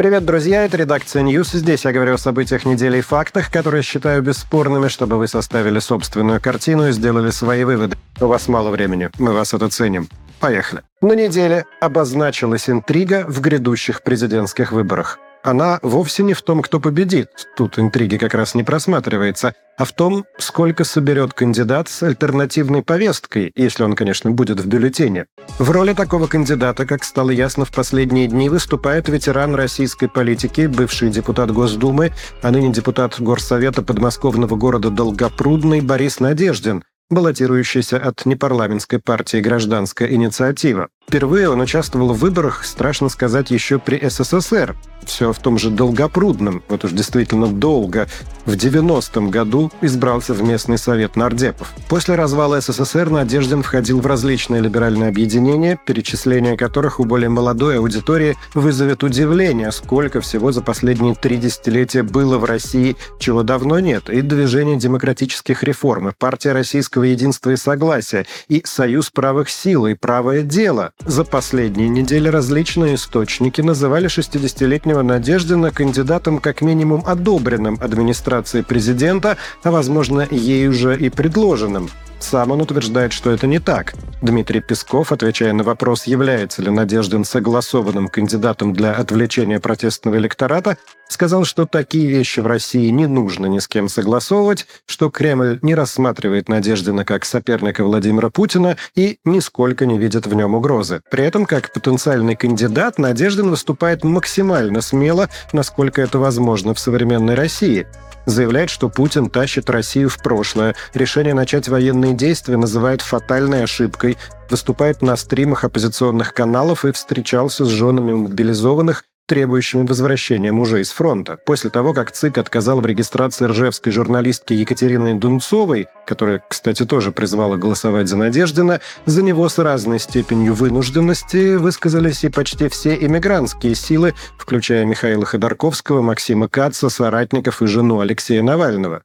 Привет, друзья, это редакция News. Здесь я говорю о событиях недели и фактах, которые считаю бесспорными, чтобы вы составили собственную картину и сделали свои выводы. У вас мало времени, мы вас это ценим. Поехали. На неделе обозначилась интрига в грядущих президентских выборах. Она вовсе не в том, кто победит, тут интриги как раз не просматривается, а в том, сколько соберет кандидат с альтернативной повесткой, если он, конечно, будет в бюллетене. В роли такого кандидата, как стало ясно в последние дни, выступает ветеран российской политики, бывший депутат Госдумы, а ныне депутат Горсовета подмосковного города Долгопрудный Борис Надеждин, баллотирующийся от непарламентской партии «Гражданская инициатива». Впервые он участвовал в выборах, страшно сказать, еще при СССР. Все в том же Долгопрудном, вот уж действительно долго. В 90-м году избрался в местный совет нардепов. После развала СССР Надеждин входил в различные либеральные объединения, перечисление которых у более молодой аудитории вызовет удивление, сколько всего за последние три десятилетия было в России, чего давно нет, и Движение демократических реформ, и Партия российского единства и согласия, и Союз правых сил, и Правое дело. За последние недели различные источники называли 60-летнего Надеждина кандидатом как минимум одобренным администрацией президента, а возможно, ею же и предложенным. Сам он утверждает, что это не так. Дмитрий Песков, отвечая на вопрос, является ли Надеждин согласованным кандидатом для отвлечения протестного электората, сказал, что такие вещи в России не нужно ни с кем согласовывать, что Кремль не рассматривает Надеждина как соперника Владимира Путина и нисколько не видит в нем угрозы. При этом, как потенциальный кандидат, Надеждин выступает максимально смело, насколько это возможно в современной России заявляет, что Путин тащит Россию в прошлое, решение начать военные действия называет фатальной ошибкой, выступает на стримах оппозиционных каналов и встречался с женами мобилизованных требующими возвращения мужей с фронта. После того, как ЦИК отказал в регистрации ржевской журналистки Екатерины Дунцовой, которая, кстати, тоже призвала голосовать за Надеждина, за него с разной степенью вынужденности высказались и почти все иммигрантские силы, включая Михаила Ходорковского, Максима Каца, соратников и жену Алексея Навального.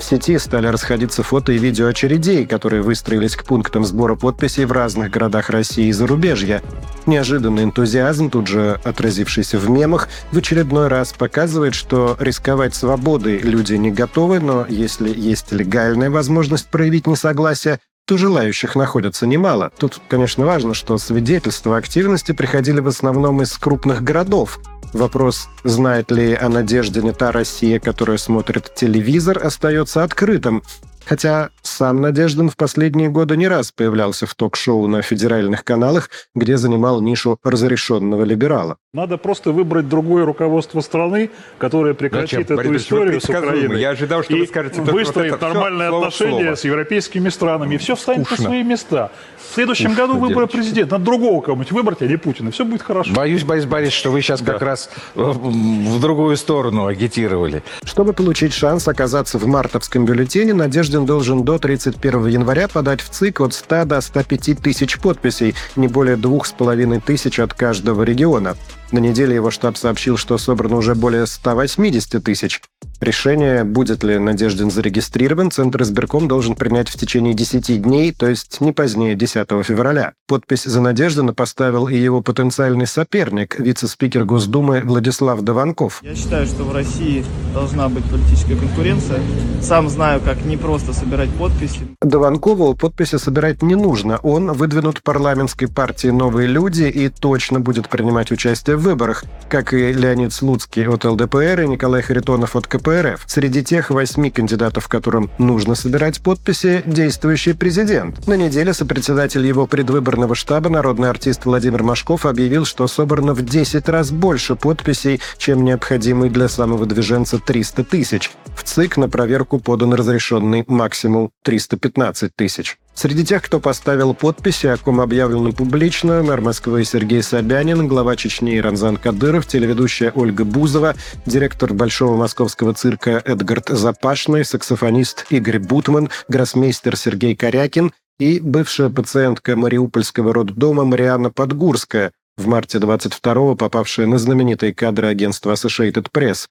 В сети стали расходиться фото и видео очередей, которые выстроились к пунктам сбора подписей в разных городах России и зарубежья. Неожиданный энтузиазм, тут же отразившийся в мемах, в очередной раз показывает, что рисковать свободой люди не готовы, но если есть легальная возможность проявить несогласие, то желающих находится немало. Тут, конечно, важно, что свидетельства активности приходили в основном из крупных городов, Вопрос, знает ли о надежде не та Россия, которая смотрит телевизор, остается открытым. Хотя сам Надеждин в последние годы не раз появлялся в ток-шоу на федеральных каналах, где занимал нишу разрешенного либерала. Надо просто выбрать другое руководство страны, которое прекратит Зачем? эту историю с Украиной. Я ожидал, что и вы скажете... выстроит вот нормальные все, отношения слово. с европейскими странами. И все встанет Скучно. на свои места. В следующем Скучно году выборы президента. Надо другого кого-нибудь выбрать, а не Путина. Все будет хорошо. Боюсь, Борис Борисович, что вы сейчас да. как раз в другую сторону агитировали. Чтобы получить шанс оказаться в мартовском бюллетене, Надеждин должен до 31 января подать в ЦИК от 100 до 105 тысяч подписей, не более двух с половиной тысяч от каждого региона. На неделе его штаб сообщил, что собрано уже более 180 тысяч. Решение, будет ли Надеждин зарегистрирован, Центр избирком должен принять в течение 10 дней, то есть не позднее 10 февраля. Подпись за Надеждина поставил и его потенциальный соперник, вице-спикер Госдумы Владислав Дованков. Я считаю, что в России должна быть политическая конкуренция. Сам знаю, как не просто собирать подписи. Дованкову подписи собирать не нужно. Он выдвинут парламентской партии «Новые люди» и точно будет принимать участие в выборах, как и Леонид Слуцкий от ЛДПР и Николай Харитонов от КПРФ. Среди тех восьми кандидатов, которым нужно собирать подписи, действующий президент. На неделе сопредседатель его предвыборного штаба, народный артист Владимир Машков, объявил, что собрано в 10 раз больше подписей, чем необходимый для самого движенца 300 тысяч. В ЦИК на проверку подан разрешенный максимум 315 тысяч. Среди тех, кто поставил подписи, о ком объявлено публично, мэр Москвы Сергей Собянин, глава Чечни Ранзан Кадыров, телеведущая Ольга Бузова, директор Большого московского цирка Эдгард Запашный, саксофонист Игорь Бутман, гроссмейстер Сергей Корякин и бывшая пациентка Мариупольского роддома Марианна Подгурская, в марте 22-го попавшая на знаменитые кадры агентства Associated Press.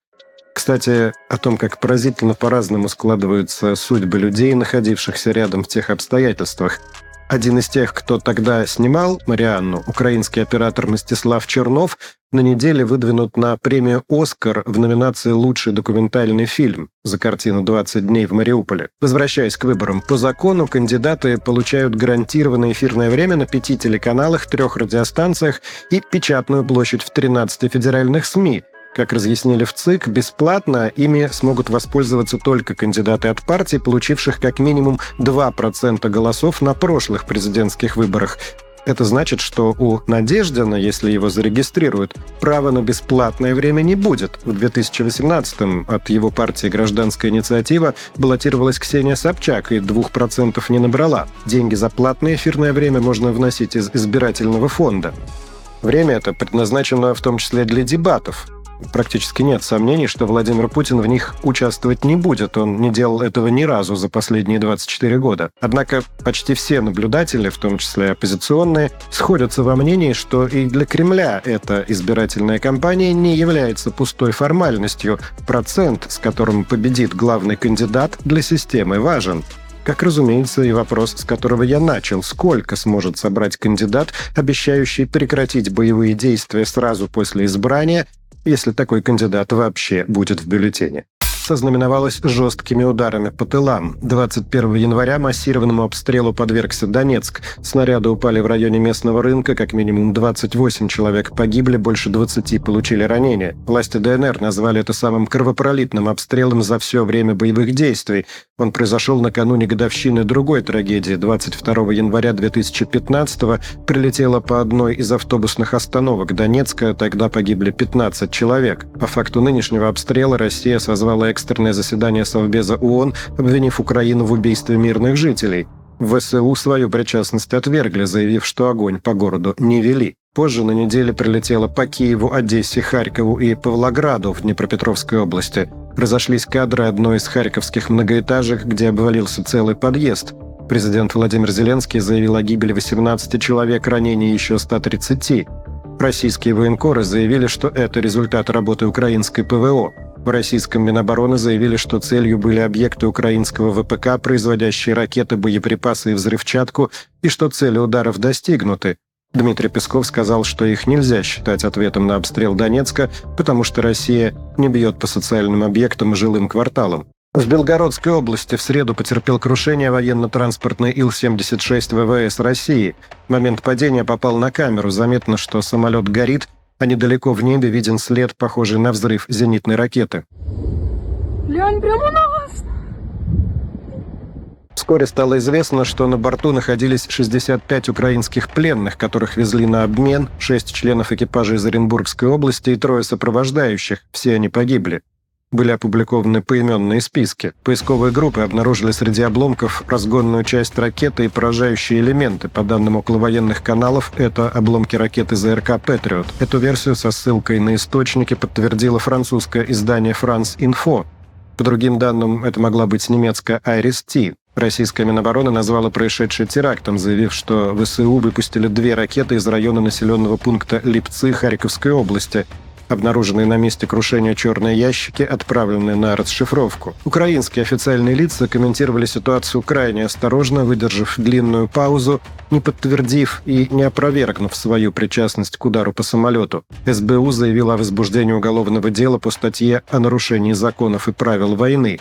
Кстати, о том, как поразительно по-разному складываются судьбы людей, находившихся рядом в тех обстоятельствах. Один из тех, кто тогда снимал Марианну, украинский оператор Мстислав Чернов, на неделе выдвинут на премию «Оскар» в номинации «Лучший документальный фильм» за картину «20 дней в Мариуполе». Возвращаясь к выборам, по закону кандидаты получают гарантированное эфирное время на пяти телеканалах, трех радиостанциях и печатную площадь в 13 федеральных СМИ. Как разъяснили в ЦИК, бесплатно ими смогут воспользоваться только кандидаты от партий, получивших как минимум 2% голосов на прошлых президентских выборах. Это значит, что у Надеждина, если его зарегистрируют, права на бесплатное время не будет. В 2018-м от его партии «Гражданская инициатива» баллотировалась Ксения Собчак и 2% не набрала. Деньги за платное эфирное время можно вносить из избирательного фонда. Время это предназначено в том числе для дебатов практически нет сомнений, что Владимир Путин в них участвовать не будет. Он не делал этого ни разу за последние 24 года. Однако почти все наблюдатели, в том числе оппозиционные, сходятся во мнении, что и для Кремля эта избирательная кампания не является пустой формальностью. Процент, с которым победит главный кандидат, для системы важен. Как, разумеется, и вопрос, с которого я начал. Сколько сможет собрать кандидат, обещающий прекратить боевые действия сразу после избрания если такой кандидат вообще будет в бюллетене ознаменовалось жесткими ударами по тылам. 21 января массированному обстрелу подвергся Донецк. Снаряды упали в районе местного рынка, как минимум 28 человек погибли, больше 20 получили ранения. Власти ДНР назвали это самым кровопролитным обстрелом за все время боевых действий. Он произошел накануне годовщины другой трагедии. 22 января 2015 прилетело по одной из автобусных остановок Донецка, тогда погибли 15 человек. По факту нынешнего обстрела Россия созвала экстренное заседание Совбеза ООН, обвинив Украину в убийстве мирных жителей. ВСУ свою причастность отвергли, заявив, что огонь по городу не вели. Позже на неделе прилетело по Киеву, Одессе, Харькову и Павлограду в Днепропетровской области. Разошлись кадры одной из харьковских многоэтажек, где обвалился целый подъезд. Президент Владимир Зеленский заявил о гибели 18 человек, ранении еще 130. Российские военкоры заявили, что это результат работы украинской ПВО. В российском Минобороны заявили, что целью были объекты украинского ВПК, производящие ракеты, боеприпасы и взрывчатку, и что цели ударов достигнуты. Дмитрий Песков сказал, что их нельзя считать ответом на обстрел Донецка, потому что Россия не бьет по социальным объектам и жилым кварталам. В Белгородской области в среду потерпел крушение военно-транспортный Ил-76 ВВС России. В момент падения попал на камеру. Заметно, что самолет горит, а недалеко в небе виден след, похожий на взрыв зенитной ракеты. Глянь, прямо на нас! Вскоре стало известно, что на борту находились 65 украинских пленных, которых везли на обмен, 6 членов экипажа из Оренбургской области и трое сопровождающих, все они погибли были опубликованы поименные списки. Поисковые группы обнаружили среди обломков разгонную часть ракеты и поражающие элементы. По данным околовоенных каналов, это обломки ракеты ЗРК «Патриот». Эту версию со ссылкой на источники подтвердило французское издание «Франс Инфо». По другим данным, это могла быть немецкая «Айрис-Ти». Российская Минобороны назвала происшедшее терактом, заявив, что ВСУ выпустили две ракеты из района населенного пункта Липцы Харьковской области – Обнаруженные на месте крушения черные ящики отправлены на расшифровку. Украинские официальные лица комментировали ситуацию крайне осторожно, выдержав длинную паузу, не подтвердив и не опровергнув свою причастность к удару по самолету. СБУ заявила о возбуждении уголовного дела по статье о нарушении законов и правил войны.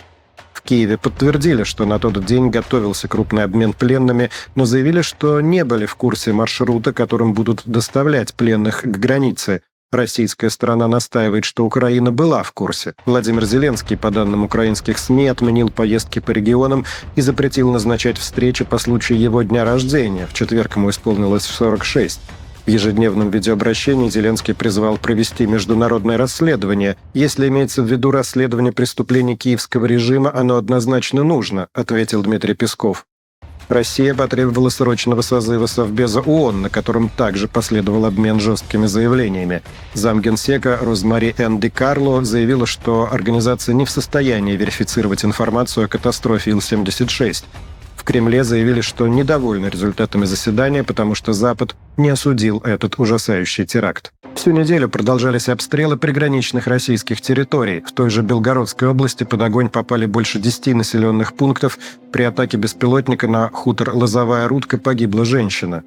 В Киеве подтвердили, что на тот день готовился крупный обмен пленными, но заявили, что не были в курсе маршрута, которым будут доставлять пленных к границе. Российская сторона настаивает, что Украина была в курсе. Владимир Зеленский, по данным украинских СМИ, отменил поездки по регионам и запретил назначать встречи по случаю его дня рождения. В четверг ему исполнилось 46. В ежедневном видеообращении Зеленский призвал провести международное расследование. Если имеется в виду расследование преступлений киевского режима, оно однозначно нужно, ответил Дмитрий Песков. Россия потребовала срочного созыва Совбеза ООН, на котором также последовал обмен жесткими заявлениями. Замгенсека Розмари Ди Карло заявила, что организация не в состоянии верифицировать информацию о катастрофе Ил-76. Кремле заявили, что недовольны результатами заседания, потому что Запад не осудил этот ужасающий теракт. Всю неделю продолжались обстрелы приграничных российских территорий. В той же Белгородской области под огонь попали больше 10 населенных пунктов. При атаке беспилотника на хутор Лозовая Рудка погибла женщина.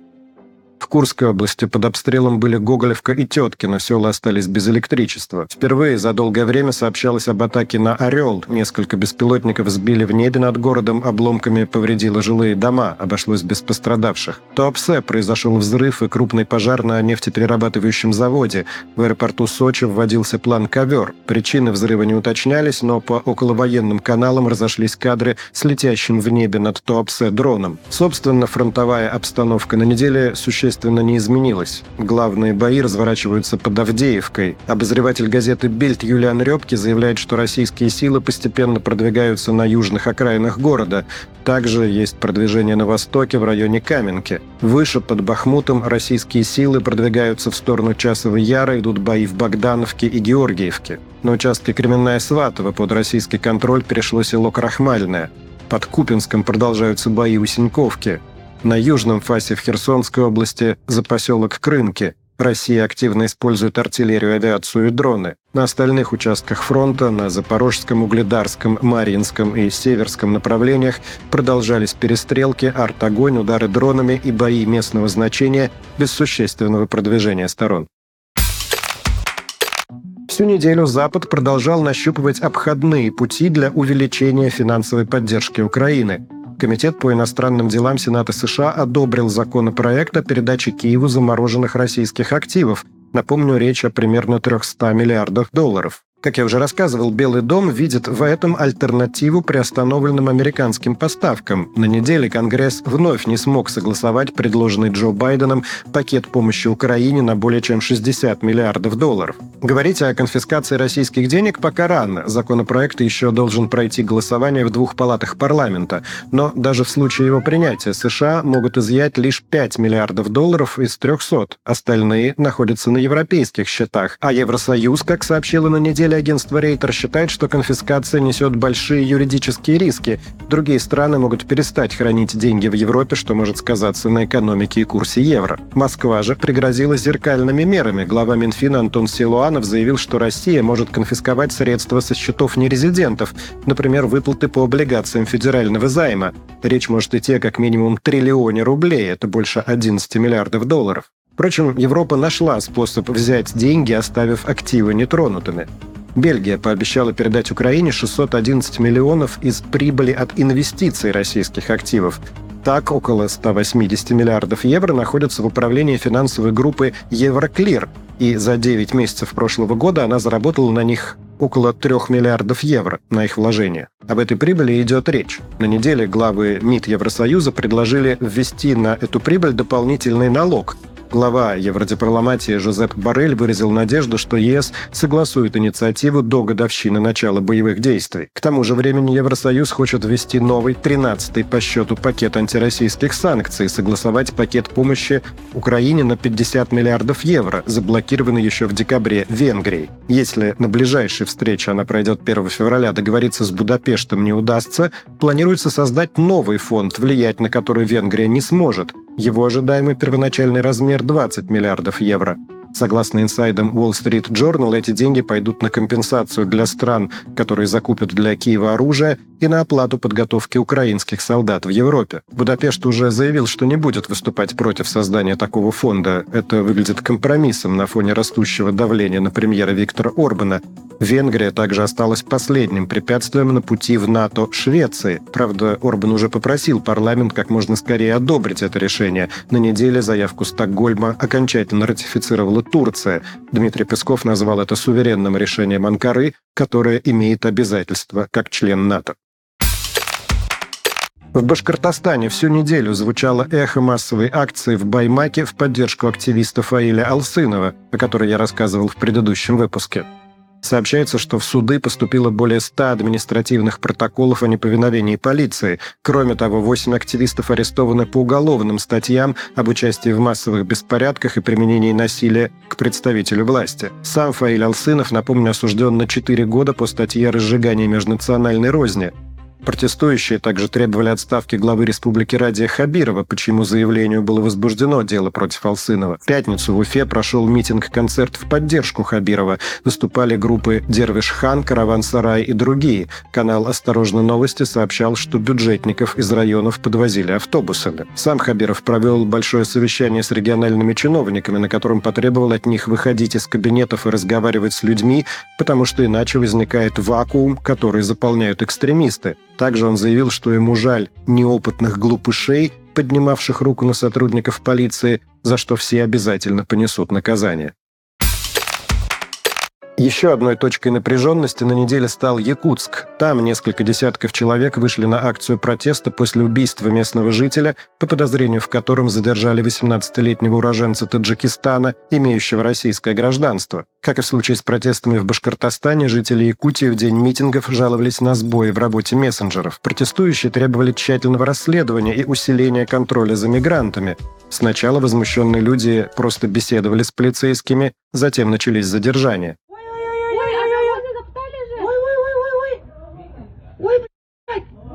В Курской области под обстрелом были Гоголевка и Теткино, села остались без электричества. Впервые за долгое время сообщалось об атаке на «Орел». Несколько беспилотников сбили в небе над городом, обломками повредило жилые дома, обошлось без пострадавших. В Туапсе произошел взрыв и крупный пожар на нефтеперерабатывающем заводе. В аэропорту Сочи вводился план «Ковер». Причины взрыва не уточнялись, но по околовоенным каналам разошлись кадры с летящим в небе над Туапсе дроном. Собственно, фронтовая обстановка на неделе существенно существенно не изменилось. Главные бои разворачиваются под Авдеевкой. Обозреватель газеты «Бельт» Юлиан Рёбки заявляет, что российские силы постепенно продвигаются на южных окраинах города. Также есть продвижение на востоке, в районе Каменки. Выше, под Бахмутом, российские силы продвигаются в сторону Часовой Яра, идут бои в Богдановке и Георгиевке. На участке Кременная Сватова под российский контроль перешло село Крахмальное. Под Купинском продолжаются бои у Синьковки. На южном фасе в Херсонской области за поселок Крынки Россия активно использует артиллерию, авиацию и дроны. На остальных участках фронта, на Запорожском, Угледарском, Марьинском и Северском направлениях продолжались перестрелки, арт-огонь, удары дронами и бои местного значения без существенного продвижения сторон. Всю неделю Запад продолжал нащупывать обходные пути для увеличения финансовой поддержки Украины – Комитет по иностранным делам Сената США одобрил законопроект о передаче Киеву замороженных российских активов. Напомню, речь о примерно 300 миллиардах долларов. Как я уже рассказывал, Белый дом видит в этом альтернативу приостановленным американским поставкам. На неделе Конгресс вновь не смог согласовать предложенный Джо Байденом пакет помощи Украине на более чем 60 миллиардов долларов. Говорить о конфискации российских денег пока рано. Законопроект еще должен пройти голосование в двух палатах парламента. Но даже в случае его принятия США могут изъять лишь 5 миллиардов долларов из 300. Остальные находятся на европейских счетах. А Евросоюз, как сообщила на неделе деле агентство Рейтер считает, что конфискация несет большие юридические риски. Другие страны могут перестать хранить деньги в Европе, что может сказаться на экономике и курсе евро. Москва же пригрозила зеркальными мерами. Глава Минфина Антон Силуанов заявил, что Россия может конфисковать средства со счетов нерезидентов, например, выплаты по облигациям федерального займа. Речь может идти о как минимум триллионе рублей, это больше 11 миллиардов долларов. Впрочем, Европа нашла способ взять деньги, оставив активы нетронутыми. Бельгия пообещала передать Украине 611 миллионов из прибыли от инвестиций российских активов. Так, около 180 миллиардов евро находятся в управлении финансовой группы Евроклир, и за 9 месяцев прошлого года она заработала на них около 3 миллиардов евро на их вложение. Об этой прибыли идет речь. На неделе главы МИД Евросоюза предложили ввести на эту прибыль дополнительный налог – Глава евродипломатии Жозеп Барель выразил надежду, что ЕС согласует инициативу до годовщины начала боевых действий. К тому же времени Евросоюз хочет ввести новый, 13-й по счету пакет антироссийских санкций, согласовать пакет помощи Украине на 50 миллиардов евро, заблокированный еще в декабре Венгрией. Если на ближайшей встрече она пройдет 1 февраля, договориться с Будапештом не удастся, планируется создать новый фонд, влиять на который Венгрия не сможет. Его ожидаемый первоначальный размер 20 миллиардов евро. Согласно инсайдам Wall Street Journal, эти деньги пойдут на компенсацию для стран, которые закупят для Киева оружие, и на оплату подготовки украинских солдат в Европе. Будапешт уже заявил, что не будет выступать против создания такого фонда. Это выглядит компромиссом на фоне растущего давления на премьера Виктора Орбана. Венгрия также осталась последним препятствием на пути в НАТО Швеции. Правда, Орбан уже попросил парламент как можно скорее одобрить это решение. На неделе заявку Стокгольма окончательно ратифицировала Турция. Дмитрий Песков назвал это суверенным решением Анкары, которое имеет обязательства как член НАТО. В Башкортостане всю неделю звучало эхо массовой акции в Баймаке в поддержку активиста Фаиля Алсынова, о которой я рассказывал в предыдущем выпуске. Сообщается, что в суды поступило более 100 административных протоколов о неповиновении полиции. Кроме того, 8 активистов арестованы по уголовным статьям об участии в массовых беспорядках и применении насилия к представителю власти. Сам Фаиль Алсынов, напомню, осужден на 4 года по статье о разжигании межнациональной розни. Протестующие также требовали отставки главы республики Радия Хабирова, по чьему заявлению было возбуждено дело против Алсынова. В пятницу в Уфе прошел митинг-концерт в поддержку Хабирова. Выступали группы «Дервиш Хан», «Караван Сарай» и другие. Канал «Осторожно новости» сообщал, что бюджетников из районов подвозили автобусами. Сам Хабиров провел большое совещание с региональными чиновниками, на котором потребовал от них выходить из кабинетов и разговаривать с людьми, потому что иначе возникает вакуум, который заполняют экстремисты. Также он заявил, что ему жаль неопытных глупышей, поднимавших руку на сотрудников полиции, за что все обязательно понесут наказание. Еще одной точкой напряженности на неделе стал Якутск. Там несколько десятков человек вышли на акцию протеста после убийства местного жителя, по подозрению в котором задержали 18-летнего уроженца Таджикистана, имеющего российское гражданство. Как и в случае с протестами в Башкортостане, жители Якутии в день митингов жаловались на сбои в работе мессенджеров. Протестующие требовали тщательного расследования и усиления контроля за мигрантами. Сначала возмущенные люди просто беседовали с полицейскими, затем начались задержания.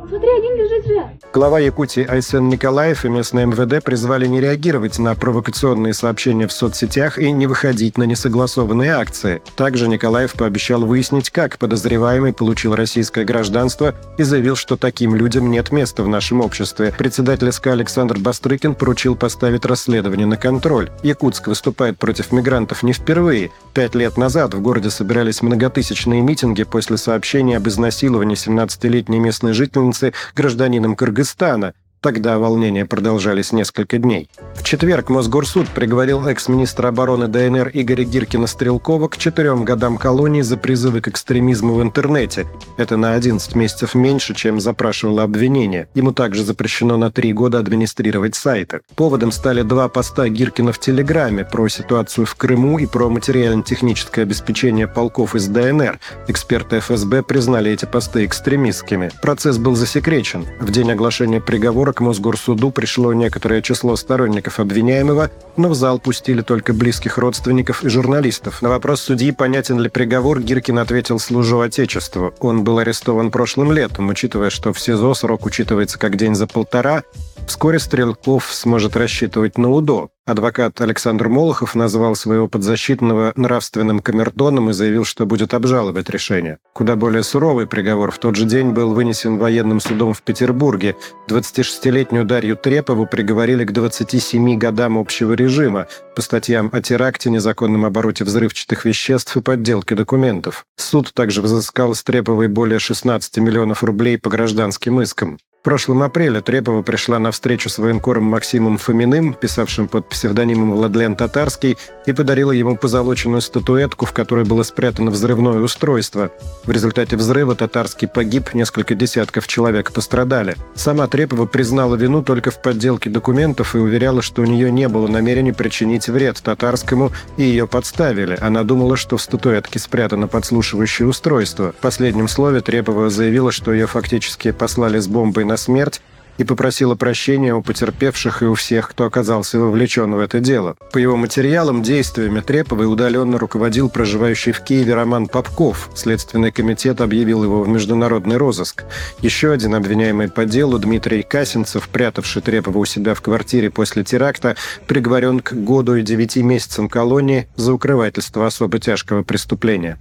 Смотри, один лежит же. Глава Якутии Айсен Николаев и местное МВД призвали не реагировать на провокационные сообщения в соцсетях и не выходить на несогласованные акции. Также Николаев пообещал выяснить, как подозреваемый получил российское гражданство и заявил, что таким людям нет места в нашем обществе. Председатель СК Александр Бастрыкин поручил поставить расследование на контроль. Якутск выступает против мигрантов не впервые. Пять лет назад в городе собирались многотысячные митинги после сообщения об изнасиловании 17-летней местной жительницы гражданином Кыргызстана. Кыргызстана – Тогда волнения продолжались несколько дней. В четверг Мосгорсуд приговорил экс-министра обороны ДНР Игоря Гиркина-Стрелкова к четырем годам колонии за призывы к экстремизму в интернете. Это на 11 месяцев меньше, чем запрашивало обвинение. Ему также запрещено на три года администрировать сайты. Поводом стали два поста Гиркина в Телеграме про ситуацию в Крыму и про материально-техническое обеспечение полков из ДНР. Эксперты ФСБ признали эти посты экстремистскими. Процесс был засекречен. В день оглашения приговора к Мосгорсуду пришло некоторое число сторонников обвиняемого, но в зал пустили только близких родственников и журналистов. На вопрос судьи, понятен ли приговор, Гиркин ответил «служу Отечеству». Он был арестован прошлым летом, учитывая, что в СИЗО срок учитывается как день за полтора, Вскоре Стрелков сможет рассчитывать на УДО. Адвокат Александр Молохов назвал своего подзащитного нравственным камертоном и заявил, что будет обжаловать решение. Куда более суровый приговор в тот же день был вынесен военным судом в Петербурге. 26-летнюю Дарью Трепову приговорили к 27 годам общего режима по статьям о теракте, незаконном обороте взрывчатых веществ и подделке документов. Суд также взыскал с Треповой более 16 миллионов рублей по гражданским искам. В прошлом апреле Трепова пришла на встречу с военкором Максимом Фоминым, писавшим под псевдонимом Владлен Татарский, и подарила ему позолоченную статуэтку, в которой было спрятано взрывное устройство. В результате взрыва Татарский погиб, несколько десятков человек пострадали. Сама Трепова признала вину только в подделке документов и уверяла, что у нее не было намерения причинить вред Татарскому, и ее подставили. Она думала, что в статуэтке спрятано подслушивающее устройство. В последнем слове Трепова заявила, что ее фактически послали с бомбой на смерть и попросила прощения у потерпевших и у всех, кто оказался вовлечен в это дело. По его материалам, действиями Треповой удаленно руководил проживающий в Киеве Роман Попков. Следственный комитет объявил его в международный розыск. Еще один обвиняемый по делу, Дмитрий Касинцев, прятавший Трепова у себя в квартире после теракта, приговорен к году и девяти месяцам колонии за укрывательство особо тяжкого преступления.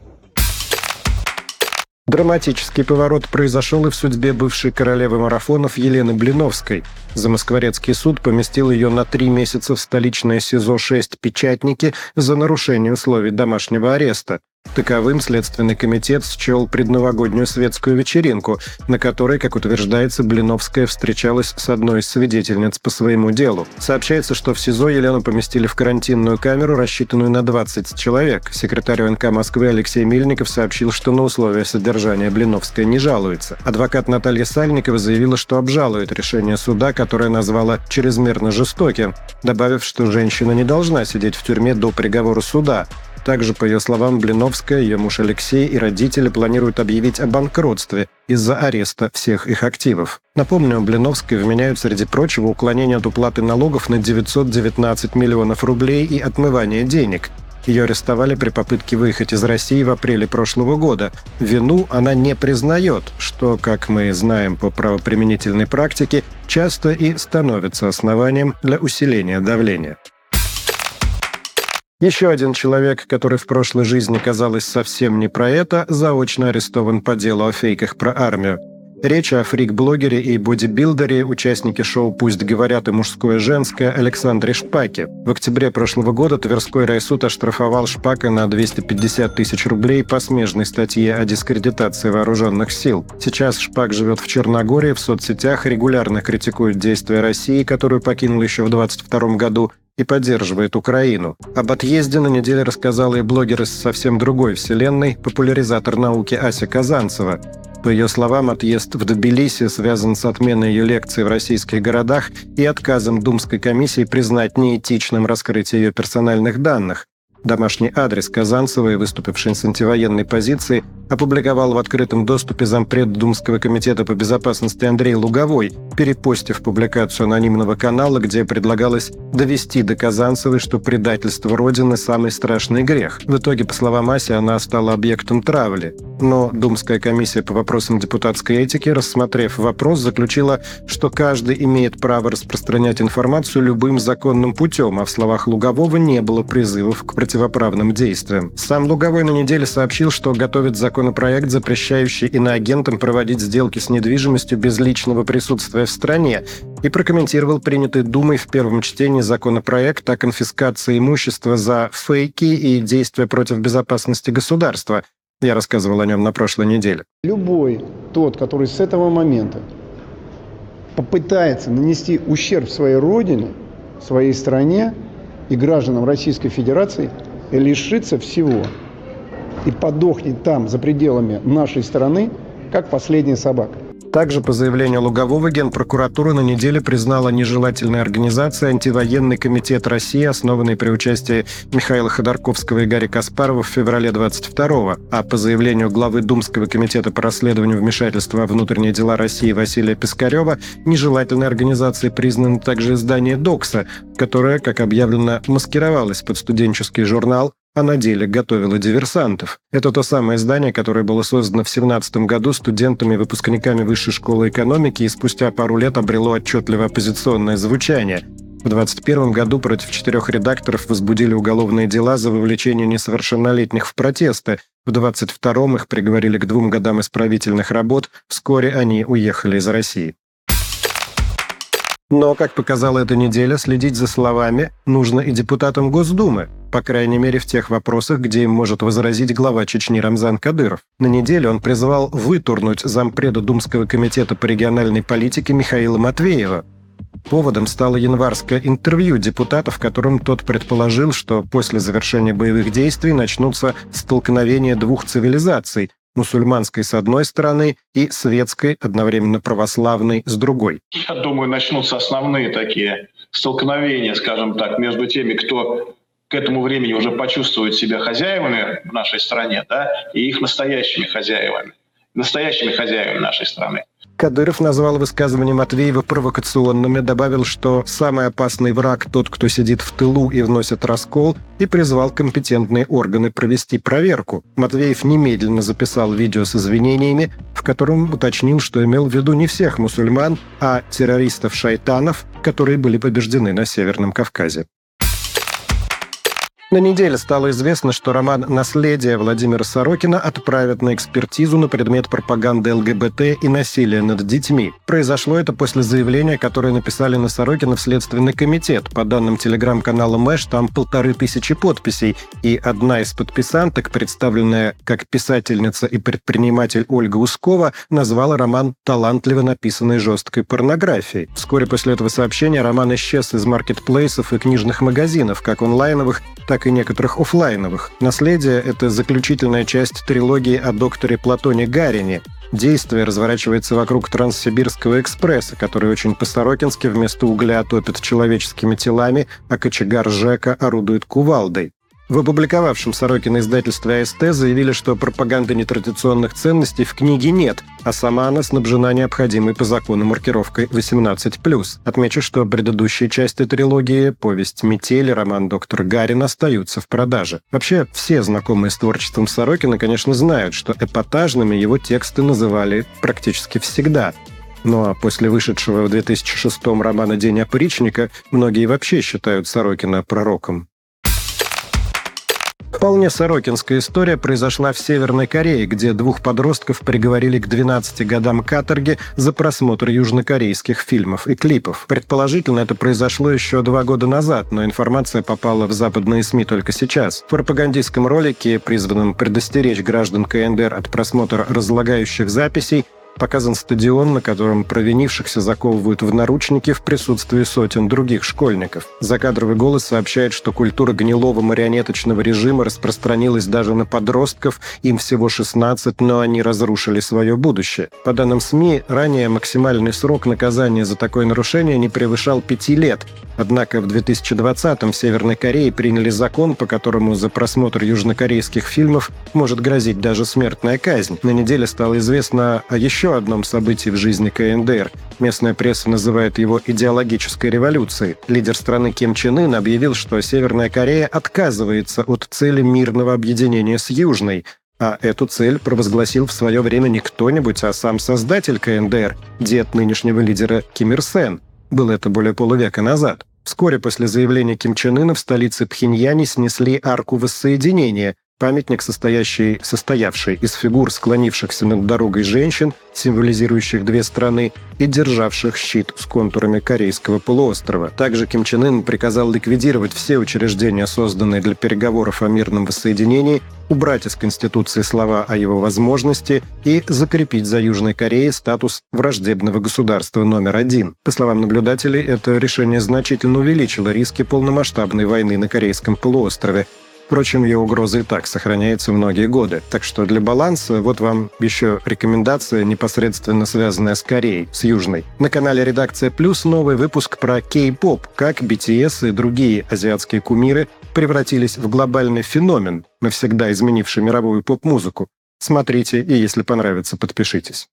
Драматический поворот произошел и в судьбе бывшей королевы марафонов Елены Блиновской. Замоскворецкий суд поместил ее на три месяца в столичное СИЗО-6 «Печатники» за нарушение условий домашнего ареста. Таковым Следственный комитет счел предновогоднюю светскую вечеринку, на которой, как утверждается, Блиновская встречалась с одной из свидетельниц по своему делу. Сообщается, что в СИЗО Елену поместили в карантинную камеру, рассчитанную на 20 человек. Секретарь ОНК Москвы Алексей Мельников сообщил, что на условия содержания Блиновская не жалуется. Адвокат Наталья Сальникова заявила, что обжалует решение суда, которое назвала чрезмерно жестоким, добавив, что женщина не должна сидеть в тюрьме до приговора суда, также, по ее словам, Блиновская, ее муж Алексей и родители планируют объявить о банкротстве из-за ареста всех их активов. Напомню, Блиновской вменяют, среди прочего, уклонение от уплаты налогов на 919 миллионов рублей и отмывание денег. Ее арестовали при попытке выехать из России в апреле прошлого года. Вину она не признает, что, как мы знаем по правоприменительной практике, часто и становится основанием для усиления давления. Еще один человек, который в прошлой жизни казалось совсем не про это, заочно арестован по делу о фейках про армию. Речь о фрик-блогере и бодибилдере, участнике шоу «Пусть говорят» и «Мужское и женское» Александре Шпаке. В октябре прошлого года Тверской райсуд оштрафовал Шпака на 250 тысяч рублей по смежной статье о дискредитации вооруженных сил. Сейчас Шпак живет в Черногории, в соцсетях регулярно критикует действия России, которую покинул еще в 22 году, и поддерживает Украину. Об отъезде на неделе рассказала и блогер из совсем другой вселенной, популяризатор науки Ася Казанцева. По ее словам, отъезд в Тбилиси связан с отменой ее лекций в российских городах и отказом Думской комиссии признать неэтичным раскрытие ее персональных данных. Домашний адрес Казанцевой, выступившей с антивоенной позиции, опубликовал в открытом доступе зампред Думского комитета по безопасности Андрей Луговой, перепостив публикацию анонимного канала, где предлагалось довести до Казанцевой, что предательство Родины – самый страшный грех. В итоге, по словам Аси, она стала объектом травли. Но Думская комиссия по вопросам депутатской этики, рассмотрев вопрос, заключила, что каждый имеет право распространять информацию любым законным путем, а в словах Лугового не было призывов к противоправным действиям. Сам Луговой на неделе сообщил, что готовит законопроект, запрещающий иноагентам проводить сделки с недвижимостью без личного присутствия в стране, и прокомментировал принятый Думой в первом чтении законопроект о конфискации имущества за фейки и действия против безопасности государства – я рассказывал о нем на прошлой неделе. Любой тот, который с этого момента попытается нанести ущерб своей родине, своей стране и гражданам Российской Федерации, лишится всего и подохнет там, за пределами нашей страны, как последняя собака. Также по заявлению Лугового Генпрокуратура на неделе признала нежелательной организацией антивоенный комитет России, основанный при участии Михаила Ходорковского и Гарри Каспарова в феврале 22 а по заявлению главы Думского комитета по расследованию вмешательства во внутренние дела России Василия Пискарева, нежелательной организацией признано также издание «Докса», которое, как объявлено, маскировалось под студенческий журнал а на деле готовила диверсантов. Это то самое здание, которое было создано в 17 году студентами и выпускниками Высшей школы экономики и спустя пару лет обрело отчетливо оппозиционное звучание. В 2021 году против четырех редакторов возбудили уголовные дела за вовлечение несовершеннолетних в протесты. В 22-м их приговорили к двум годам исправительных работ. Вскоре они уехали из России. Но, как показала эта неделя, следить за словами нужно и депутатам Госдумы, по крайней мере в тех вопросах, где им может возразить глава Чечни Рамзан Кадыров. На неделе он призвал вытурнуть зампреда Думского комитета по региональной политике Михаила Матвеева. Поводом стало январское интервью депутата, в котором тот предположил, что после завершения боевых действий начнутся столкновения двух цивилизаций мусульманской с одной стороны и светской, одновременно православной с другой. Я думаю, начнутся основные такие столкновения, скажем так, между теми, кто к этому времени уже почувствует себя хозяевами в нашей стране, да, и их настоящими хозяевами, настоящими хозяевами нашей страны. Кадыров назвал высказывание Матвеева провокационным добавил, что самый опасный враг тот, кто сидит в тылу и вносит раскол, и призвал компетентные органы провести проверку. Матвеев немедленно записал видео с извинениями, в котором уточнил, что имел в виду не всех мусульман, а террористов-шайтанов, которые были побеждены на Северном Кавказе. На неделе стало известно, что роман «Наследие» Владимира Сорокина отправят на экспертизу на предмет пропаганды ЛГБТ и насилия над детьми. Произошло это после заявления, которое написали на Сорокина в Следственный комитет. По данным телеграм-канала Мэш, там полторы тысячи подписей, и одна из подписанток, представленная как писательница и предприниматель Ольга Ускова, назвала роман талантливо написанной жесткой порнографией. Вскоре после этого сообщения роман исчез из маркетплейсов и книжных магазинов, как онлайновых, так и некоторых офлайновых. «Наследие» — это заключительная часть трилогии о докторе Платоне Гарине. Действие разворачивается вокруг Транссибирского экспресса, который очень по-сорокински вместо угля топит человеческими телами, а кочегар Жека орудует кувалдой. В опубликовавшем Сорокина издательстве АСТ заявили, что пропаганды нетрадиционных ценностей в книге нет, а сама она снабжена необходимой по закону маркировкой 18+. Отмечу, что предыдущие части трилогии «Повесть метели», роман «Доктор Гарин» остаются в продаже. Вообще, все знакомые с творчеством Сорокина, конечно, знают, что эпатажными его тексты называли практически всегда. Ну а после вышедшего в 2006 романа «День опричника» многие вообще считают Сорокина пророком. Вполне сорокинская история произошла в Северной Корее, где двух подростков приговорили к 12 годам каторги за просмотр южнокорейских фильмов и клипов. Предположительно, это произошло еще два года назад, но информация попала в западные СМИ только сейчас. В пропагандистском ролике, призванном предостеречь граждан КНДР от просмотра разлагающих записей, показан стадион, на котором провинившихся заковывают в наручники в присутствии сотен других школьников. Закадровый голос сообщает, что культура гнилого марионеточного режима распространилась даже на подростков, им всего 16, но они разрушили свое будущее. По данным СМИ, ранее максимальный срок наказания за такое нарушение не превышал пяти лет. Однако в 2020-м в Северной Корее приняли закон, по которому за просмотр южнокорейских фильмов может грозить даже смертная казнь. На неделе стало известно о еще одном событии в жизни КНДР. Местная пресса называет его идеологической революцией. Лидер страны Ким Чен Ын объявил, что Северная Корея отказывается от цели мирного объединения с Южной, а эту цель провозгласил в свое время не кто-нибудь, а сам создатель КНДР, дед нынешнего лидера Ким Ир Сен. Было это более полувека назад. Вскоре после заявления Ким Чен Ына в столице Пхеньяне снесли арку воссоединения, Памятник, состоящий, состоявший из фигур склонившихся над дорогой женщин, символизирующих две страны, и державших щит с контурами Корейского полуострова. Также Ким Чен Ын приказал ликвидировать все учреждения, созданные для переговоров о мирном воссоединении, убрать из Конституции слова о его возможности и закрепить за Южной Кореей статус враждебного государства номер один. По словам наблюдателей, это решение значительно увеличило риски полномасштабной войны на Корейском полуострове, Впрочем, ее угроза и так сохраняется многие годы. Так что для баланса вот вам еще рекомендация, непосредственно связанная с Кореей, с Южной. На канале «Редакция Плюс» новый выпуск про кей-поп, как BTS и другие азиатские кумиры превратились в глобальный феномен, навсегда изменивший мировую поп-музыку. Смотрите, и если понравится, подпишитесь.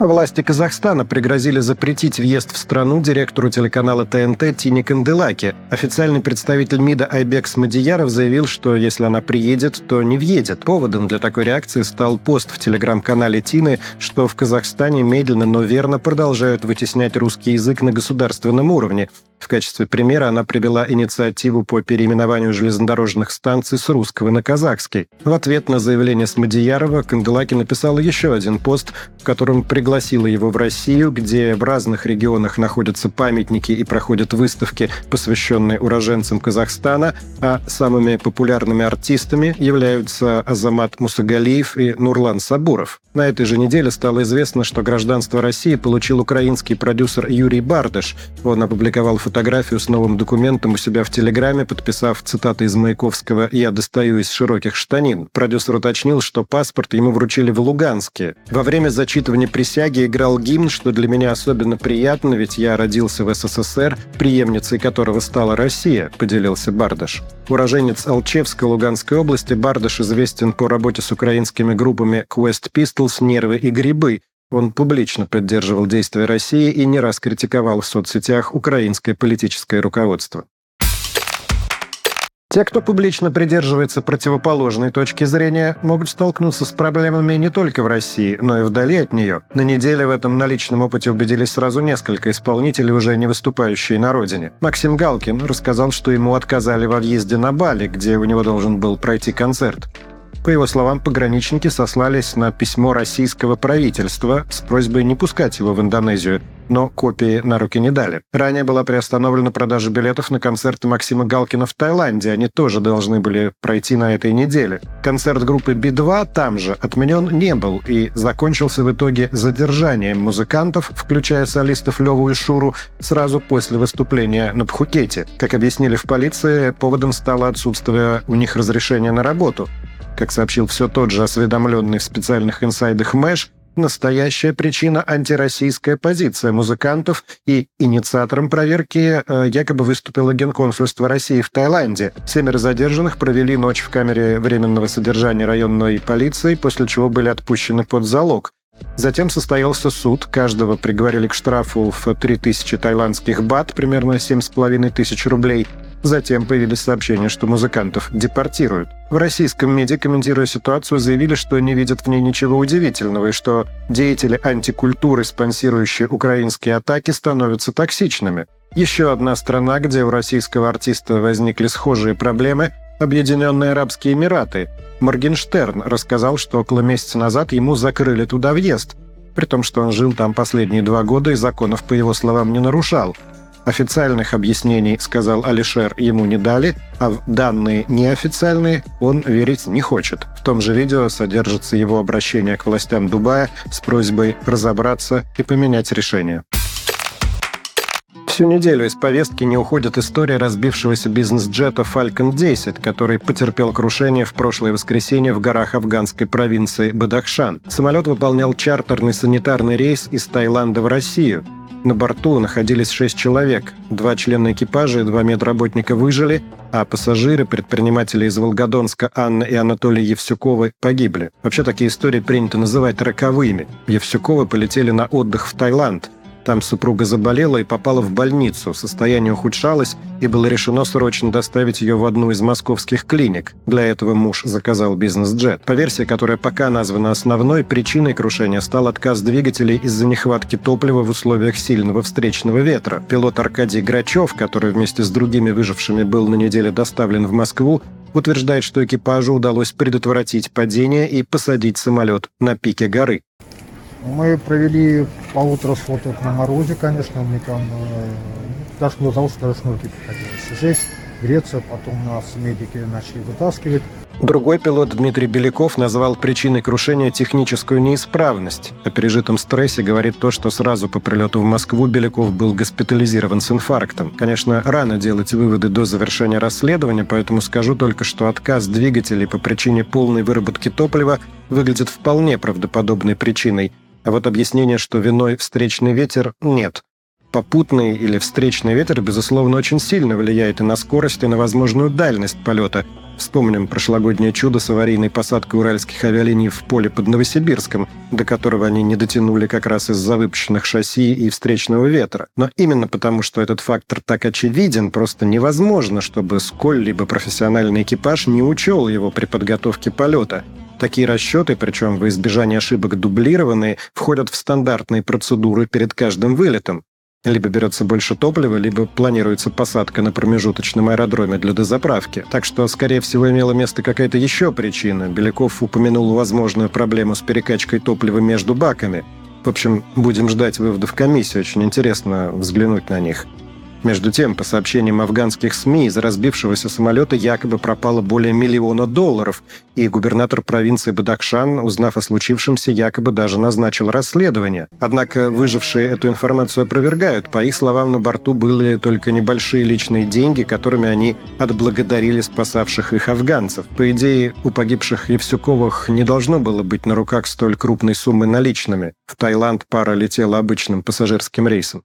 Власти Казахстана пригрозили запретить въезд в страну директору телеканала ТНТ Тине Канделаке. Официальный представитель МИДа Айбек Смадияров заявил, что если она приедет, то не въедет. Поводом для такой реакции стал пост в телеграм-канале Тины, что в Казахстане медленно, но верно продолжают вытеснять русский язык на государственном уровне. В качестве примера она привела инициативу по переименованию железнодорожных станций с русского на казахский. В ответ на заявление Смодиярова Канделаки написала еще один пост, в котором пригласила его в Россию, где в разных регионах находятся памятники и проходят выставки, посвященные уроженцам Казахстана, а самыми популярными артистами являются Азамат Мусагалиев и Нурлан Сабуров. На этой же неделе стало известно, что гражданство России получил украинский продюсер Юрий Бардыш. Он опубликовал фотографию фотографию с новым документом у себя в Телеграме, подписав цитаты из Маяковского «Я достаю из широких штанин». Продюсер уточнил, что паспорт ему вручили в Луганске. Во время зачитывания присяги играл гимн, что для меня особенно приятно, ведь я родился в СССР, преемницей которого стала Россия, поделился Бардаш. Уроженец Алчевска Луганской области, Бардаш известен по работе с украинскими группами Quest Pistols, Нервы и Грибы, он публично поддерживал действия России и не раз критиковал в соцсетях украинское политическое руководство. Те, кто публично придерживается противоположной точки зрения, могут столкнуться с проблемами не только в России, но и вдали от нее. На неделе в этом на личном опыте убедились сразу несколько исполнителей, уже не выступающие на родине. Максим Галкин рассказал, что ему отказали во въезде на Бали, где у него должен был пройти концерт. По его словам, пограничники сослались на письмо российского правительства с просьбой не пускать его в Индонезию, но копии на руки не дали. Ранее была приостановлена продажа билетов на концерты Максима Галкина в Таиланде. Они тоже должны были пройти на этой неделе. Концерт группы Би-2 там же отменен не был и закончился в итоге задержанием музыкантов, включая солистов Леву и Шуру, сразу после выступления на Пхукете. Как объяснили в полиции, поводом стало отсутствие у них разрешения на работу. Как сообщил все тот же осведомленный в специальных инсайдах Мэш, Настоящая причина – антироссийская позиция музыкантов, и инициатором проверки э, якобы выступило Генконсульство России в Таиланде. Семеро задержанных провели ночь в камере временного содержания районной полиции, после чего были отпущены под залог. Затем состоялся суд, каждого приговорили к штрафу в 3000 тайландских бат, примерно 7,5 тысяч рублей – Затем появились сообщения, что музыкантов депортируют. В российском медиа, комментируя ситуацию, заявили, что не видят в ней ничего удивительного и что деятели антикультуры, спонсирующие украинские атаки, становятся токсичными. Еще одна страна, где у российского артиста возникли схожие проблемы – Объединенные Арабские Эмираты. Моргенштерн рассказал, что около месяца назад ему закрыли туда въезд, при том, что он жил там последние два года и законов, по его словам, не нарушал – Официальных объяснений, сказал Алишер, ему не дали, а в данные неофициальные он верить не хочет. В том же видео содержится его обращение к властям Дубая с просьбой разобраться и поменять решение. Всю неделю из повестки не уходит история разбившегося бизнес-джета Falcon 10, который потерпел крушение в прошлое воскресенье в горах афганской провинции Бадахшан. Самолет выполнял чартерный санитарный рейс из Таиланда в Россию. На борту находились шесть человек. Два члена экипажа и два медработника выжили, а пассажиры, предприниматели из Волгодонска Анна и Анатолий Евсюковы погибли. Вообще такие истории принято называть роковыми. Евсюковы полетели на отдых в Таиланд – там супруга заболела и попала в больницу. Состояние ухудшалось, и было решено срочно доставить ее в одну из московских клиник. Для этого муж заказал бизнес-джет. По версии, которая пока названа основной, причиной крушения стал отказ двигателей из-за нехватки топлива в условиях сильного встречного ветра. Пилот Аркадий Грачев, который вместе с другими выжившими был на неделе доставлен в Москву, утверждает, что экипажу удалось предотвратить падение и посадить самолет на пике горы. Мы провели полутора суток на морозе, конечно, мы там э, даже того, что шнурки приходилось жесть, греться, потом нас медики начали вытаскивать. Другой пилот Дмитрий Беляков назвал причиной крушения техническую неисправность. О пережитом стрессе говорит то, что сразу по прилету в Москву Беляков был госпитализирован с инфарктом. Конечно, рано делать выводы до завершения расследования, поэтому скажу только, что отказ двигателей по причине полной выработки топлива выглядит вполне правдоподобной причиной – а вот объяснение, что виной встречный ветер, нет. Попутный или встречный ветер, безусловно, очень сильно влияет и на скорость, и на возможную дальность полета. Вспомним прошлогоднее чудо с аварийной посадкой уральских авиалиний в поле под Новосибирском, до которого они не дотянули как раз из-за выпущенных шасси и встречного ветра. Но именно потому, что этот фактор так очевиден, просто невозможно, чтобы сколь-либо профессиональный экипаж не учел его при подготовке полета. Такие расчеты, причем в избежание ошибок дублированные, входят в стандартные процедуры перед каждым вылетом. Либо берется больше топлива, либо планируется посадка на промежуточном аэродроме для дозаправки. Так что, скорее всего, имела место какая-то еще причина. Беляков упомянул возможную проблему с перекачкой топлива между баками. В общем, будем ждать выводов комиссии. Очень интересно взглянуть на них. Между тем, по сообщениям афганских СМИ, из разбившегося самолета якобы пропало более миллиона долларов, и губернатор провинции Бадахшан, узнав о случившемся, якобы даже назначил расследование. Однако выжившие эту информацию опровергают. По их словам, на борту были только небольшие личные деньги, которыми они отблагодарили спасавших их афганцев. По идее, у погибших Евсюковых не должно было быть на руках столь крупной суммы наличными. В Таиланд пара летела обычным пассажирским рейсом.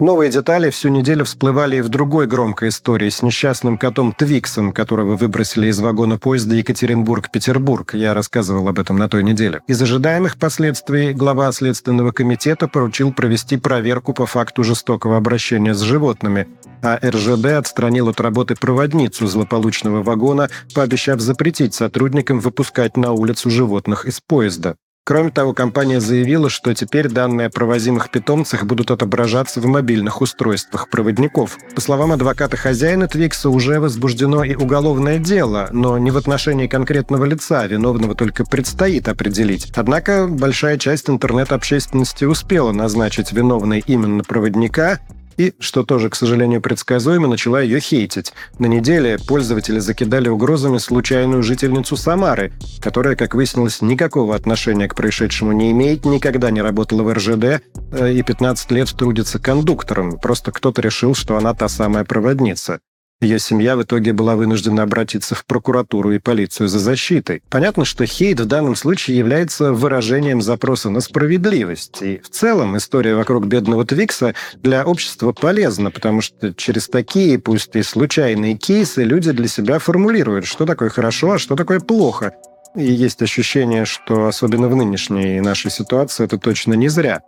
Новые детали всю неделю всплывали и в другой громкой истории с несчастным котом Твиксом, которого выбросили из вагона поезда Екатеринбург-Петербург. Я рассказывал об этом на той неделе. Из ожидаемых последствий глава Следственного комитета поручил провести проверку по факту жестокого обращения с животными, а РЖД отстранил от работы проводницу злополучного вагона, пообещав запретить сотрудникам выпускать на улицу животных из поезда. Кроме того, компания заявила, что теперь данные о провозимых питомцах будут отображаться в мобильных устройствах проводников. По словам адвоката хозяина Твикса, уже возбуждено и уголовное дело, но не в отношении конкретного лица, виновного только предстоит определить. Однако большая часть интернет-общественности успела назначить виновной именно проводника, и, что тоже, к сожалению, предсказуемо, начала ее хейтить. На неделе пользователи закидали угрозами случайную жительницу Самары, которая, как выяснилось, никакого отношения к происшедшему не имеет, никогда не работала в РЖД э, и 15 лет трудится кондуктором. Просто кто-то решил, что она та самая проводница. Ее семья в итоге была вынуждена обратиться в прокуратуру и полицию за защитой. Понятно, что хейт в данном случае является выражением запроса на справедливость. И в целом история вокруг бедного Твикса для общества полезна, потому что через такие, пусть и случайные кейсы, люди для себя формулируют, что такое хорошо, а что такое плохо. И есть ощущение, что особенно в нынешней нашей ситуации это точно не зря.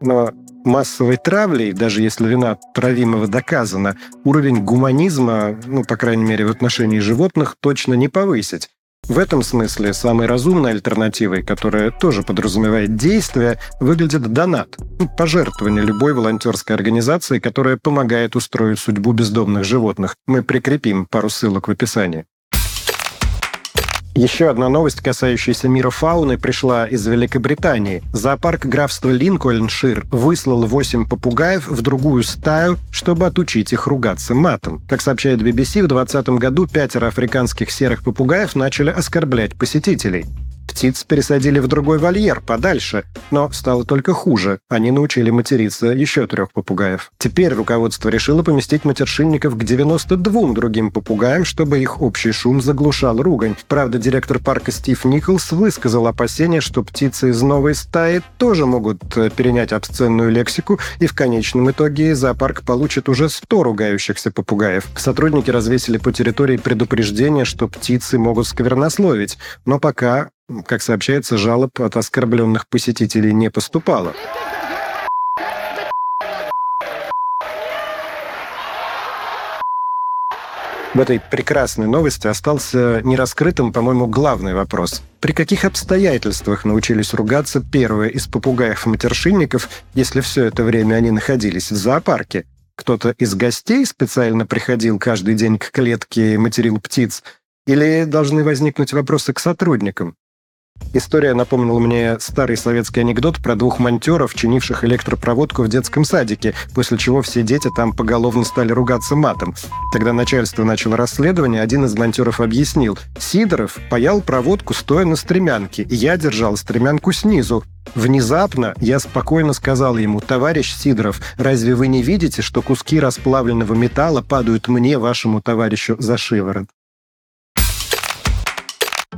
Но массовой травлей, даже если вина травимого доказана, уровень гуманизма, ну, по крайней мере, в отношении животных, точно не повысить. В этом смысле самой разумной альтернативой, которая тоже подразумевает действие, выглядит донат. Ну, пожертвование любой волонтерской организации, которая помогает устроить судьбу бездомных животных. Мы прикрепим пару ссылок в описании. Еще одна новость, касающаяся мира фауны, пришла из Великобритании. Зоопарк графства Линкольншир выслал 8 попугаев в другую стаю, чтобы отучить их ругаться матом. Как сообщает BBC, в 2020 году пятеро африканских серых попугаев начали оскорблять посетителей. Птиц пересадили в другой вольер, подальше, но стало только хуже. Они научили материться еще трех попугаев. Теперь руководство решило поместить матершинников к 92 другим попугаям, чтобы их общий шум заглушал ругань. Правда, директор парка Стив Николс высказал опасение, что птицы из новой стаи тоже могут э, перенять обсценную лексику, и в конечном итоге зоопарк получит уже 100 ругающихся попугаев. Сотрудники развесили по территории предупреждение, что птицы могут сквернословить, но пока как сообщается, жалоб от оскорбленных посетителей не поступало. В этой прекрасной новости остался нераскрытым, по-моему, главный вопрос. При каких обстоятельствах научились ругаться первые из попугаев-матершинников, если все это время они находились в зоопарке? Кто-то из гостей специально приходил каждый день к клетке и материл птиц? Или должны возникнуть вопросы к сотрудникам? История напомнила мне старый советский анекдот про двух монтеров, чинивших электропроводку в детском садике, после чего все дети там поголовно стали ругаться матом. Тогда начальство начало расследование, один из монтеров объяснил. Сидоров паял проводку, стоя на стремянке, и я держал стремянку снизу. Внезапно я спокойно сказал ему, «Товарищ Сидоров, разве вы не видите, что куски расплавленного металла падают мне, вашему товарищу, за шиворот?»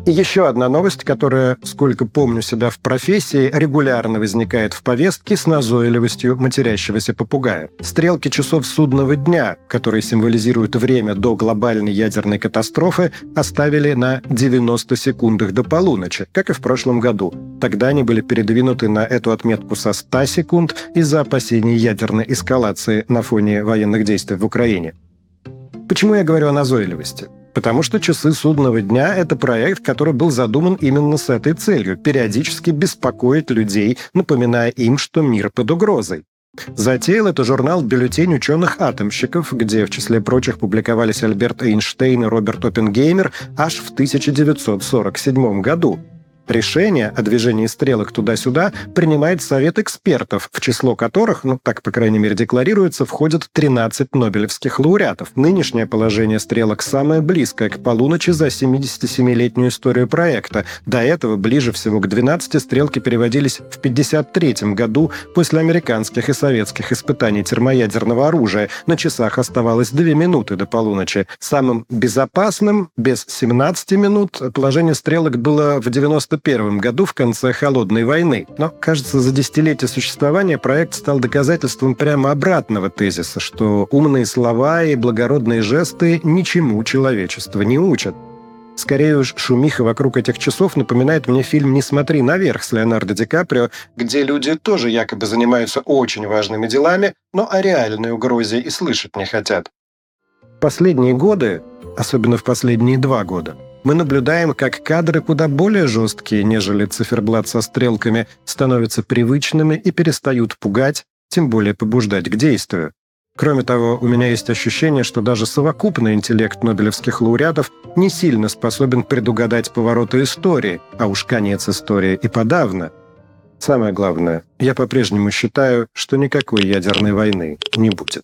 И еще одна новость, которая, сколько помню себя в профессии, регулярно возникает в повестке с назойливостью матерящегося попугая. Стрелки часов судного дня, которые символизируют время до глобальной ядерной катастрофы, оставили на 90 секундах до полуночи, как и в прошлом году. Тогда они были передвинуты на эту отметку со 100 секунд из-за опасений ядерной эскалации на фоне военных действий в Украине. Почему я говорю о назойливости? Потому что «Часы судного дня» — это проект, который был задуман именно с этой целью — периодически беспокоить людей, напоминая им, что мир под угрозой. Затеял это журнал «Бюллетень ученых-атомщиков», где, в числе прочих, публиковались Альберт Эйнштейн и Роберт Оппенгеймер аж в 1947 году. Решение о движении стрелок туда-сюда принимает совет экспертов, в число которых, ну так, по крайней мере, декларируется, входят 13 нобелевских лауреатов. Нынешнее положение стрелок самое близкое к полуночи за 77-летнюю историю проекта. До этого ближе всего к 12 стрелки переводились в 1953 году после американских и советских испытаний термоядерного оружия. На часах оставалось 2 минуты до полуночи. Самым безопасным, без 17 минут, положение стрелок было в 90 1991 году в конце Холодной войны. Но, кажется, за десятилетие существования проект стал доказательством прямо обратного тезиса, что умные слова и благородные жесты ничему человечество не учат. Скорее уж, шумиха вокруг этих часов напоминает мне фильм «Не смотри наверх» с Леонардо Ди Каприо, где люди тоже якобы занимаются очень важными делами, но о реальной угрозе и слышать не хотят. Последние годы, особенно в последние два года, мы наблюдаем, как кадры куда более жесткие, нежели циферблат со стрелками, становятся привычными и перестают пугать, тем более побуждать к действию. Кроме того, у меня есть ощущение, что даже совокупный интеллект нобелевских лауреатов не сильно способен предугадать повороты истории, а уж конец истории и подавно. Самое главное, я по-прежнему считаю, что никакой ядерной войны не будет.